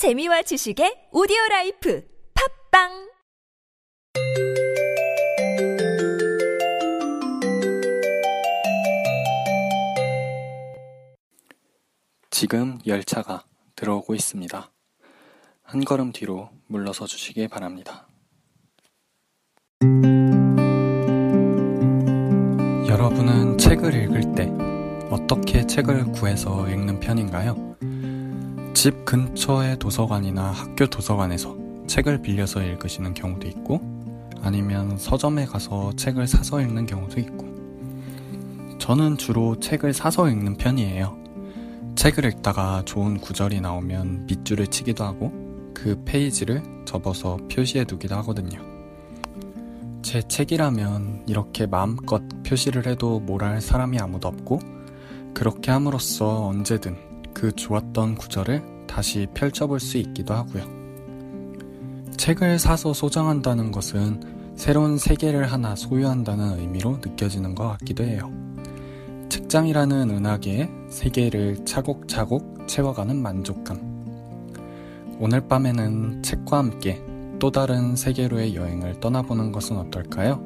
재미와 지식의 오디오 라이프 팝빵 지금 열차가 들어오고 있습니다. 한 걸음 뒤로 물러서 주시기 바랍니다. 여러분은 책을 읽을 때 어떻게 책을 구해서 읽는 편인가요? 집 근처의 도서관이나 학교 도서관에서 책을 빌려서 읽으시는 경우도 있고, 아니면 서점에 가서 책을 사서 읽는 경우도 있고, 저는 주로 책을 사서 읽는 편이에요. 책을 읽다가 좋은 구절이 나오면 밑줄을 치기도 하고, 그 페이지를 접어서 표시해 두기도 하거든요. 제 책이라면 이렇게 마음껏 표시를 해도 뭐랄 사람이 아무도 없고, 그렇게 함으로써 언제든 그 좋았던 구절을 다시 펼쳐볼 수 있기도 하고요. 책을 사서 소장한다는 것은 새로운 세계를 하나 소유한다는 의미로 느껴지는 것 같기도 해요. 책장이라는 은하계의 세계를 차곡차곡 채워가는 만족감. 오늘 밤에는 책과 함께 또 다른 세계로의 여행을 떠나보는 것은 어떨까요?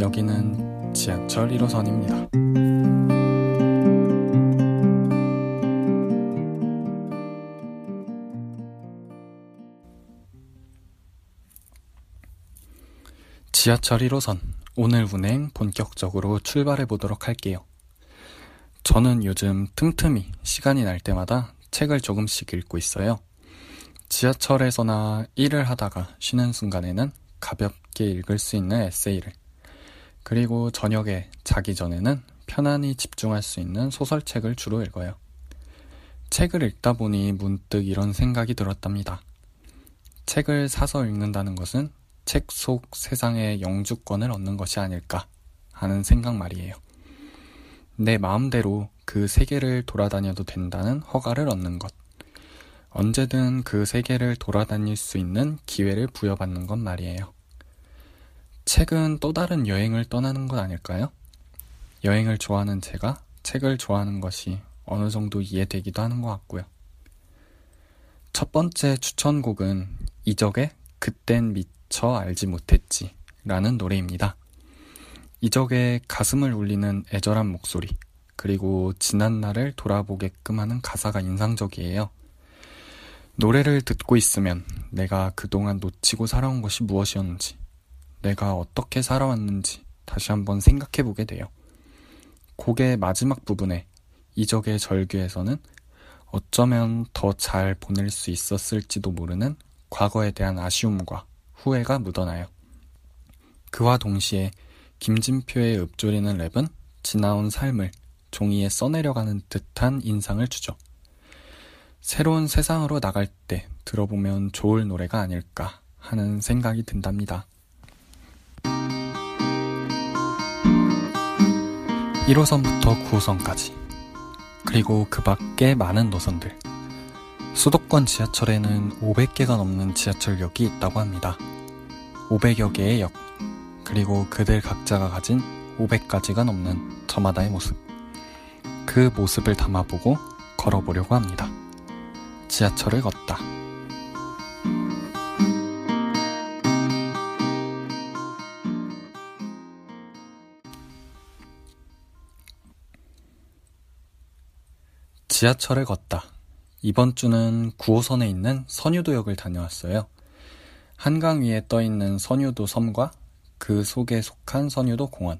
여기는 지하철 1호선입니다. 지하철 1호선 오늘 운행 본격적으로 출발해 보도록 할게요. 저는 요즘 틈틈이 시간이 날 때마다 책을 조금씩 읽고 있어요. 지하철에서나 일을 하다가 쉬는 순간에는 가볍게 읽을 수 있는 에세이를, 그리고 저녁에 자기 전에는 편안히 집중할 수 있는 소설책을 주로 읽어요. 책을 읽다 보니 문득 이런 생각이 들었답니다. 책을 사서 읽는다는 것은 책 속 세상의 영주권을 얻는 것이 아닐까 하는 생각 말이에요. 내 마음대로 그 세계를 돌아다녀도 된다는 허가를 얻는 것. 언제든 그 세계를 돌아다닐 수 있는 기회를 부여받는 것 말이에요. 책은 또 다른 여행을 떠나는 것 아닐까요? 여행을 좋아하는 제가 책을 좋아하는 것이 어느 정도 이해되기도 하는 것 같고요. 첫 번째 추천곡은 이적의 그땐 미처 알지 못했지 라는 노래입니다. 이적의 가슴을 울리는 애절한 목소리, 그리고 지난 날을 돌아보게끔 하는 가사가 인상적이에요. 노래를 듣고 있으면 내가 그동안 놓치고 살아온 것이 무엇이었는지, 내가 어떻게 살아왔는지 다시 한번 생각해 보게 돼요. 곡의 마지막 부분에 이적의 절규에서는 어쩌면 더 잘 보낼 수 있었을지도 모르는 과거에 대한 아쉬움과 후회가 묻어나요. 그와 동시에 김진표의 읊조리는 랩은 지나온 삶을 종이에 써내려가는 듯한 인상을 주죠. 새로운 세상으로 나갈 때 들어보면 좋을 노래가 아닐까 하는 생각이 든답니다. 1호선부터 9호선까지 그리고 그 밖에 많은 노선들 수도권 지하철에는 500개가 넘는 지하철역이 있다고 합니다. 500여 개의 역 그리고 그들 각자가 가진 500가지가 넘는 저마다의 모습 그 모습을 담아보고 걸어보려고 합니다. 지하철을 걷다. 지하철을 걷다. 이번 주는 9호선에 있는 선유도역을 다녀왔어요. 한강 위에 떠 있는 선유도 섬과 그 속에 속한 선유도 공원,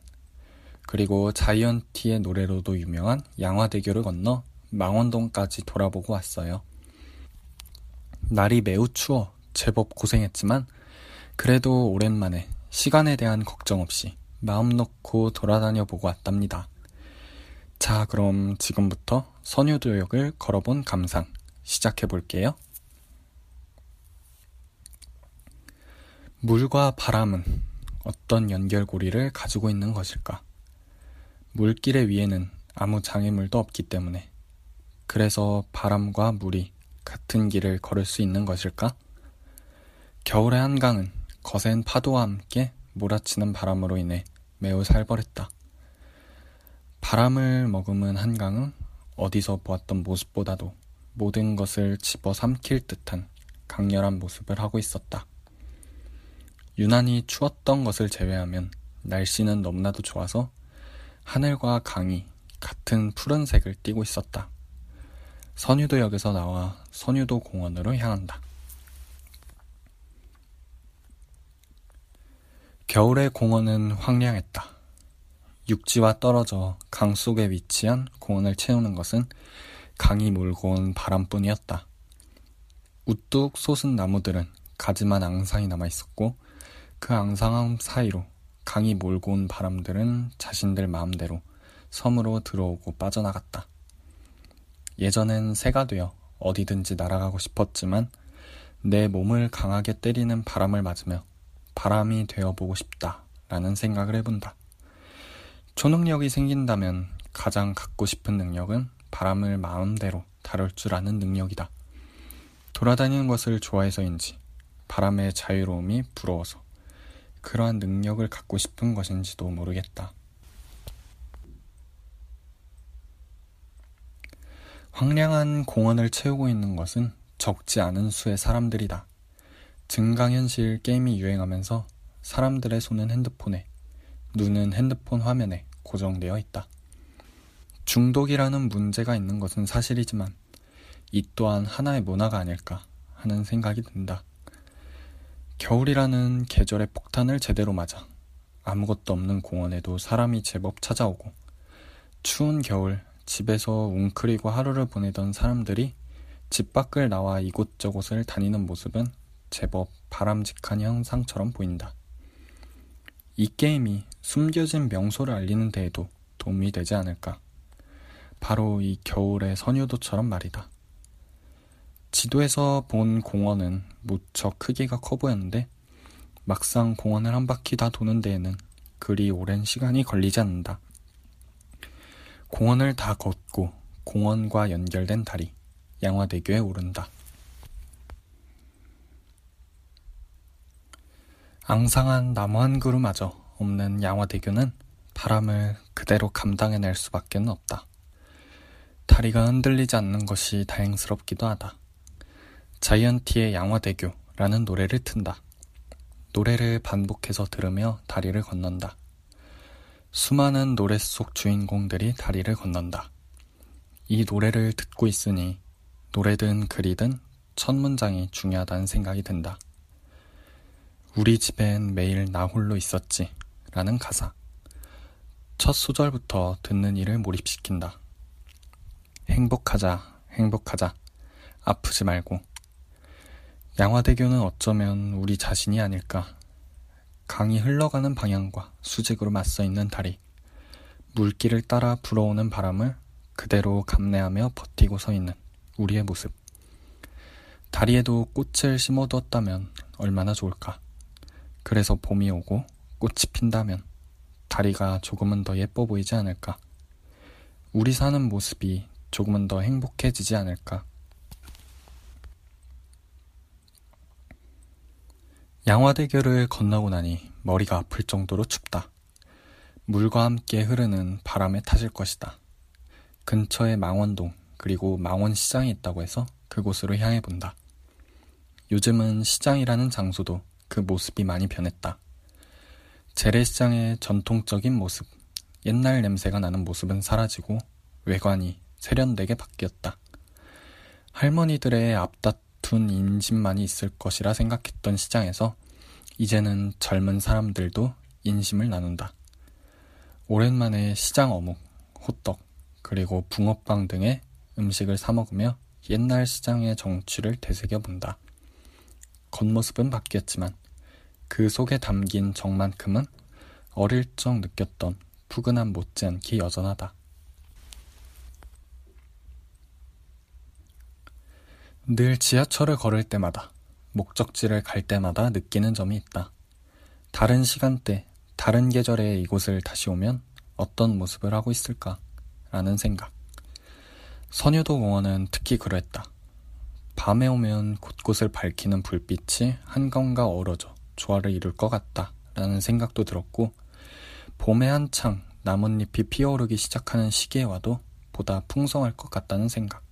그리고 자이언티의 노래로도 유명한 양화대교를 건너 망원동까지 돌아보고 왔어요. 날이 매우 추워 제법 고생했지만 그래도 오랜만에 시간에 대한 걱정 없이 마음 놓고 돌아다녀 보고 왔답니다. 자, 그럼 지금부터 선유도역을 걸어본 감상 시작해 볼게요. 물과 바람은 어떤 연결고리를 가지고 있는 것일까? 물길의 위에는 아무 장애물도 없기 때문에 그래서 바람과 물이 같은 길을 걸을 수 있는 것일까? 겨울의 한강은 거센 파도와 함께 몰아치는 바람으로 인해 매우 살벌했다. 바람을 머금은 한강은 어디서 보았던 모습보다도 모든 것을 집어삼킬 듯한 강렬한 모습을 하고 있었다. 유난히 추웠던 것을 제외하면 날씨는 너무나도 좋아서 하늘과 강이 같은 푸른색을 띠고 있었다. 선유도역에서 나와 선유도 공원으로 향한다. 겨울의 공원은 황량했다. 육지와 떨어져 강 속에 위치한 공원을 채우는 것은 강이 몰고 온 바람뿐이었다. 우뚝 솟은 나무들은 가지만 앙상이 남아 있었고 그 앙상함 사이로 강이 몰고 온 바람들은 자신들 마음대로 섬으로 들어오고 빠져나갔다. 예전엔 새가 되어 어디든지 날아가고 싶었지만 내 몸을 강하게 때리는 바람을 맞으며 바람이 되어 보고 싶다 라는 생각을 해본다. 초능력이 생긴다면 가장 갖고 싶은 능력은 바람을 마음대로 다룰 줄 아는 능력이다. 돌아다니는 것을 좋아해서인지 바람의 자유로움이 부러워서 그러한 능력을 갖고 싶은 것인지도 모르겠다. 황량한 공원을 채우고 있는 것은 적지 않은 수의 사람들이다. 증강현실 게임이 유행하면서 사람들의 손은 핸드폰에, 눈은 핸드폰 화면에 고정되어 있다. 중독이라는 문제가 있는 것은 사실이지만 이 또한 하나의 문화가 아닐까 하는 생각이 든다. 겨울이라는 계절의 폭탄을 제대로 맞아 아무것도 없는 공원에도 사람이 제법 찾아오고 추운 겨울 집에서 웅크리고 하루를 보내던 사람들이 집 밖을 나와 이곳저곳을 다니는 모습은 제법 바람직한 현상처럼 보인다. 이 게임이 숨겨진 명소를 알리는 데에도 도움이 되지 않을까. 바로 이 겨울의 선유도처럼 말이다. 지도에서 본 공원은 무척 크기가 커 보였는데 막상 공원을 한 바퀴 다 도는 데에는 그리 오랜 시간이 걸리지 않는다. 공원을 다 걷고 공원과 연결된 다리, 양화대교에 오른다. 앙상한 나무 한 그루마저 없는 양화대교는 바람을 그대로 감당해낼 수밖에 없다. 다리가 흔들리지 않는 것이 다행스럽기도 하다. 자이언티의 양화대교라는 노래를 튼다. 노래를 반복해서 들으며 다리를 건넌다. 수많은 노래 속 주인공들이 다리를 건넌다. 이 노래를 듣고 있으니 노래든 글이든 첫 문장이 중요하다는 생각이 든다. 우리 집엔 매일 나 홀로 있었지. 라는 가사. 첫 소절부터 듣는 이를 몰입시킨다. 행복하자, 행복하자. 아프지 말고. 양화대교는 어쩌면 우리 자신이 아닐까. 강이 흘러가는 방향과 수직으로 맞서 있는 다리. 물길을 따라 불어오는 바람을 그대로 감내하며 버티고 서 있는 우리의 모습. 다리에도 꽃을 심어두었다면 얼마나 좋을까. 그래서 봄이 오고 꽃이 핀다면 다리가 조금은 더 예뻐 보이지 않을까? 우리 사는 모습이 조금은 더 행복해지지 않을까? 양화대교를 건너고 나니 머리가 아플 정도로 춥다. 물과 함께 흐르는 바람에 타질 것이다. 근처에 망원동 그리고 망원시장이 있다고 해서 그곳으로 향해 본다. 요즘은 시장이라는 장소도 그 모습이 많이 변했다. 재래시장의 전통적인 모습, 옛날 냄새가 나는 모습은 사라지고 외관이 세련되게 바뀌었다. 할머니들의 앞다툰 인심만이 있을 것이라 생각했던 시장에서 이제는 젊은 사람들도 인심을 나눈다. 오랜만에 시장 어묵, 호떡, 그리고 붕어빵 등의 음식을 사먹으며 옛날 시장의 정취를 되새겨 본다. 겉모습은 바뀌었지만 그 속에 담긴 정만큼은 어릴 적 느꼈던 푸근함 못지않게 여전하다. 늘 지하철을 걸을 때마다 목적지를 갈 때마다 느끼는 점이 있다. 다른 시간대, 다른 계절에 이곳을 다시 오면 어떤 모습을 하고 있을까? 라는 생각. 선유도 공원은 특히 그랬다. 밤에 오면 곳곳을 밝히는 불빛이 한가운가 어우러져 조화를 이룰 것 같다 라는 생각도 들었고 봄에 한창 나뭇잎이 피어오르기 시작하는 시기에 와도 보다 풍성할 것 같다는 생각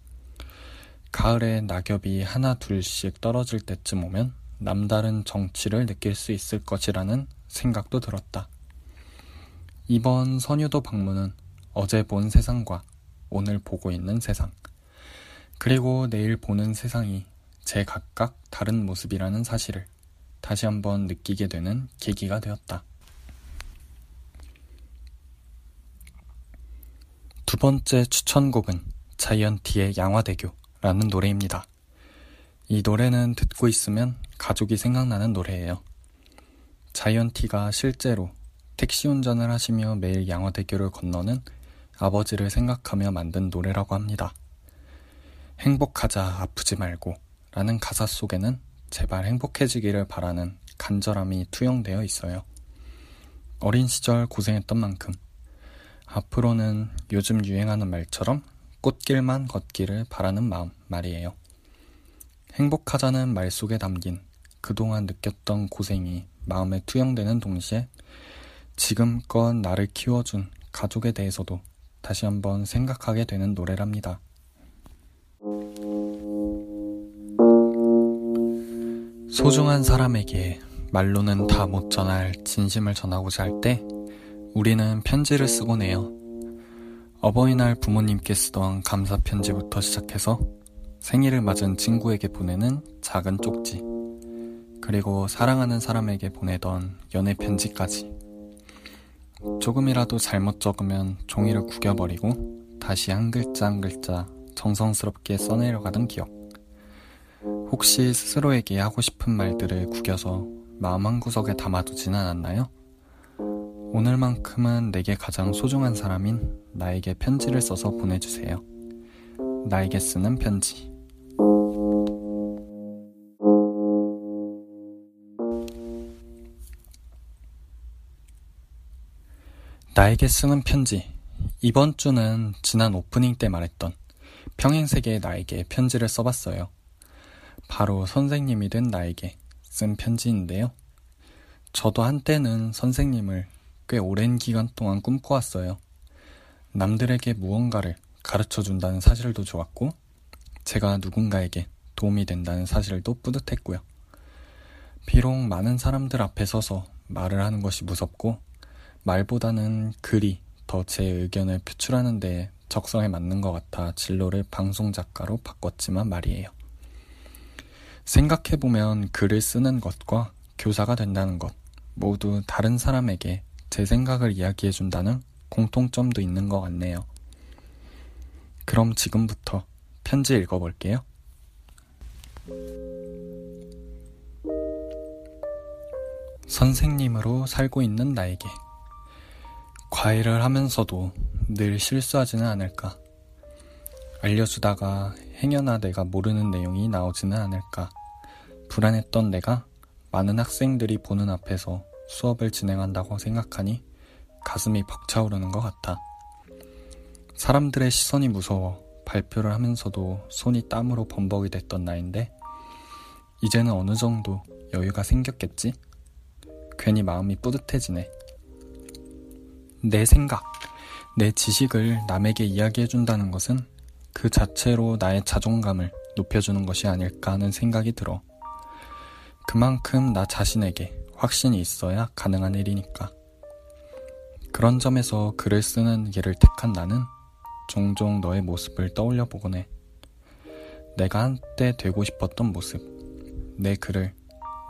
가을에 낙엽이 하나 둘씩 떨어질 때쯤 오면 남다른 정취를 느낄 수 있을 것이라는 생각도 들었다. 이번 선유도 방문은 어제 본 세상과 오늘 보고 있는 세상, 그리고 내일 보는 세상이 제 각각 다른 모습이라는 사실을 다시 한번 느끼게 되는 계기가 되었다. 두 번째 추천곡은 자이언티의 양화대교라는 노래입니다. 이 노래는 듣고 있으면 가족이 생각나는 노래예요. 자이언티가 실제로 택시 운전을 하시며 매일 양화대교를 건너는 아버지를 생각하며 만든 노래라고 합니다. 행복하자 아프지 말고 라는 가사 속에는 제발 행복해지기를 바라는 간절함이 투영되어 있어요. 어린 시절 고생했던 만큼 앞으로는 요즘 유행하는 말처럼 꽃길만 걷기를 바라는 마음 말이에요. 행복하자는 말 속에 담긴 그동안 느꼈던 고생이 마음에 투영되는 동시에 지금껏 나를 키워준 가족에 대해서도 다시 한번 생각하게 되는 노래랍니다. 소중한 사람에게 말로는 다 못 전할 진심을 전하고자 할 때 우리는 편지를 쓰곤 해요. 어버이날 부모님께 쓰던 감사 편지부터 시작해서 생일을 맞은 친구에게 보내는 작은 쪽지, 그리고 사랑하는 사람에게 보내던 연애 편지까지. 조금이라도 잘못 적으면 종이를 구겨버리고 다시 한 글자 한 글자 정성스럽게 써내려가던 기억. 혹시 스스로에게 하고 싶은 말들을 구겨서 마음 한구석에 담아두진 않았나요? 오늘만큼은 내게 가장 소중한 사람인 나에게 편지를 써서 보내주세요. 나에게 쓰는 편지. 나에게 쓰는 편지. 이번 주는 지난 오프닝 때 말했던 평행세계의 나에게 편지를 써봤어요. 바로 선생님이 된 나에게 쓴 편지인데요. 저도 한때는 선생님을 꽤 오랜 기간 동안 꿈꿔왔어요. 남들에게 무언가를 가르쳐 준다는 사실도 좋았고, 제가 누군가에게 도움이 된다는 사실도 뿌듯했고요. 비록 많은 사람들 앞에 서서 말을 하는 것이 무섭고, 말보다는 글이 더 제 의견을 표출하는 데 적성에 맞는 것 같아 진로를 방송 작가로 바꿨지만 말이에요. 생각해보면 글을 쓰는 것과 교사가 된다는 것 모두 다른 사람에게 제 생각을 이야기해준다는 공통점도 있는 것 같네요. 그럼 지금부터 편지 읽어볼게요. 선생님으로 살고 있는 나에게 과외를 하면서도 늘 실수하지는 않을까? 알려주다가 행여나 내가 모르는 내용이 나오지는 않을까? 불안했던 내가 많은 학생들이 보는 앞에서 수업을 진행한다고 생각하니 가슴이 벅차오르는 것 같아. 사람들의 시선이 무서워 발표를 하면서도 손이 땀으로 범벅이 됐던 나인데, 이제는 어느 정도 여유가 생겼겠지? 괜히 마음이 뿌듯해지네. 내 생각, 내 지식을 남에게 이야기해준다는 것은 그 자체로 나의 자존감을 높여주는 것이 아닐까 하는 생각이 들어. 그만큼 나 자신에게 확신이 있어야 가능한 일이니까. 그런 점에서 글을 쓰는 길을 택한 나는 종종 너의 모습을 떠올려 보곤 해. 내가 한때 되고 싶었던 모습, 내 글을,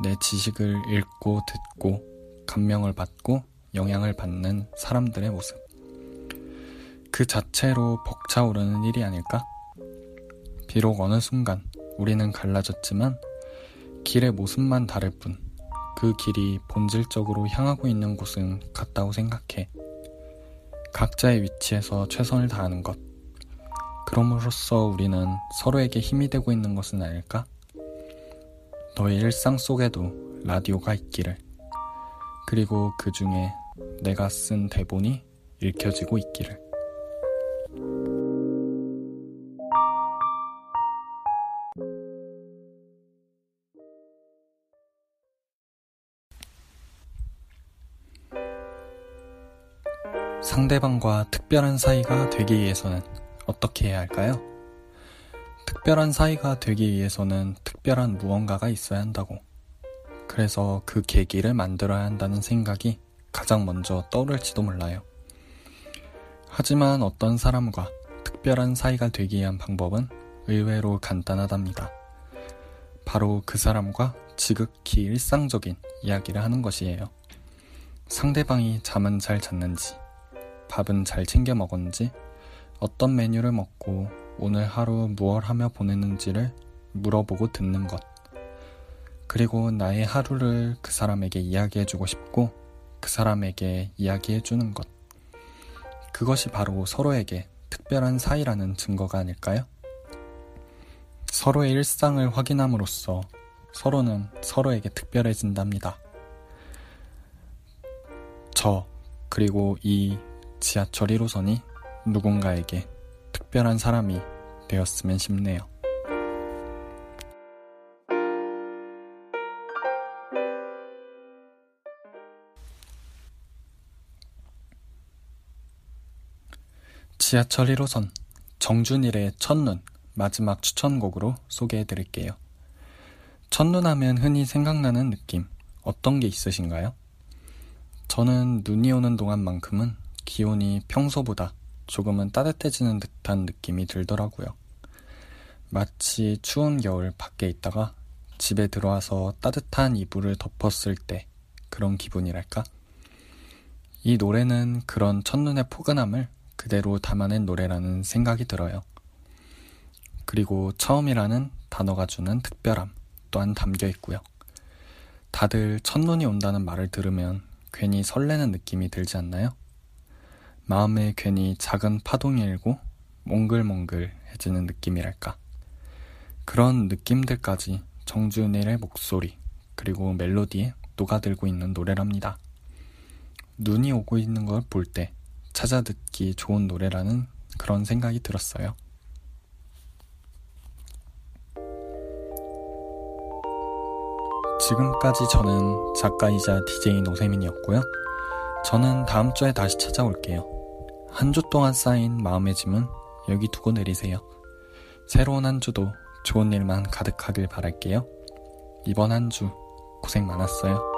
내 지식을 읽고 듣고 감명을 받고 영향을 받는 사람들의 모습. 그 자체로 벅차오르는 일이 아닐까? 비록 어느 순간 우리는 갈라졌지만 길의 모습만 다를 뿐 그 길이 본질적으로 향하고 있는 곳은 같다고 생각해. 각자의 위치에서 최선을 다하는 것. 그럼으로써 우리는 서로에게 힘이 되고 있는 것은 아닐까? 너의 일상 속에도 라디오가 있기를. 그리고 그 중에 내가 쓴 대본이 읽혀지고 있기를. 상대방과 특별한 사이가 되기 위해서는 어떻게 해야 할까요? 특별한 사이가 되기 위해서는 특별한 무언가가 있어야 한다고. 그래서 그 계기를 만들어야 한다는 생각이 가장 먼저 떠오를지도 몰라요. 하지만 어떤 사람과 특별한 사이가 되기 위한 방법은 의외로 간단하답니다. 바로 그 사람과 지극히 일상적인 이야기를 하는 것이에요. 상대방이 잠은 잘 잤는지, 밥은 잘 챙겨 먹었는지, 어떤 메뉴를 먹고 오늘 하루 무얼 하며 보냈는지를 물어보고 듣는 것. 그리고 나의 하루를 그 사람에게 이야기해주고 싶고 그 사람에게 이야기해주는 것. 그것이 바로 서로에게 특별한 사이라는 증거가 아닐까요? 서로의 일상을 확인함으로써 서로는 서로에게 특별해진답니다. 저, 그리고 이 지하철 1호선이 누군가에게 특별한 사람이 되었으면 싶네요. 지하철 1호선 정준일의 첫눈 마지막 추천곡으로 소개해 드릴게요. 첫눈 하면 흔히 생각나는 느낌 어떤 게 있으신가요? 저는 눈이 오는 동안만큼은 기온이 평소보다 조금은 따뜻해지는 듯한 느낌이 들더라고요. 마치 추운 겨울 밖에 있다가 집에 들어와서 따뜻한 이불을 덮었을 때 그런 기분이랄까? 이 노래는 그런 첫눈의 포근함을 그대로 담아낸 노래라는 생각이 들어요. 그리고 처음이라는 단어가 주는 특별함 또한 담겨 있고요. 다들 첫눈이 온다는 말을 들으면 괜히 설레는 느낌이 들지 않나요? 마음에 괜히 작은 파동이 일고 몽글몽글해지는 느낌이랄까. 그런 느낌들까지 정준일의 목소리 그리고 멜로디에 녹아들고 있는 노래랍니다. 눈이 오고 있는 걸 볼 때 찾아 듣기 좋은 노래라는 그런 생각이 들었어요. 지금까지 저는 작가이자 DJ 노세민이었고요. 저는 다음 주에 다시 찾아올게요. 한 주 동안 쌓인 마음의 짐은 여기 두고 내리세요. 새로운 한 주도 좋은 일만 가득하길 바랄게요. 이번 한 주 고생 많았어요.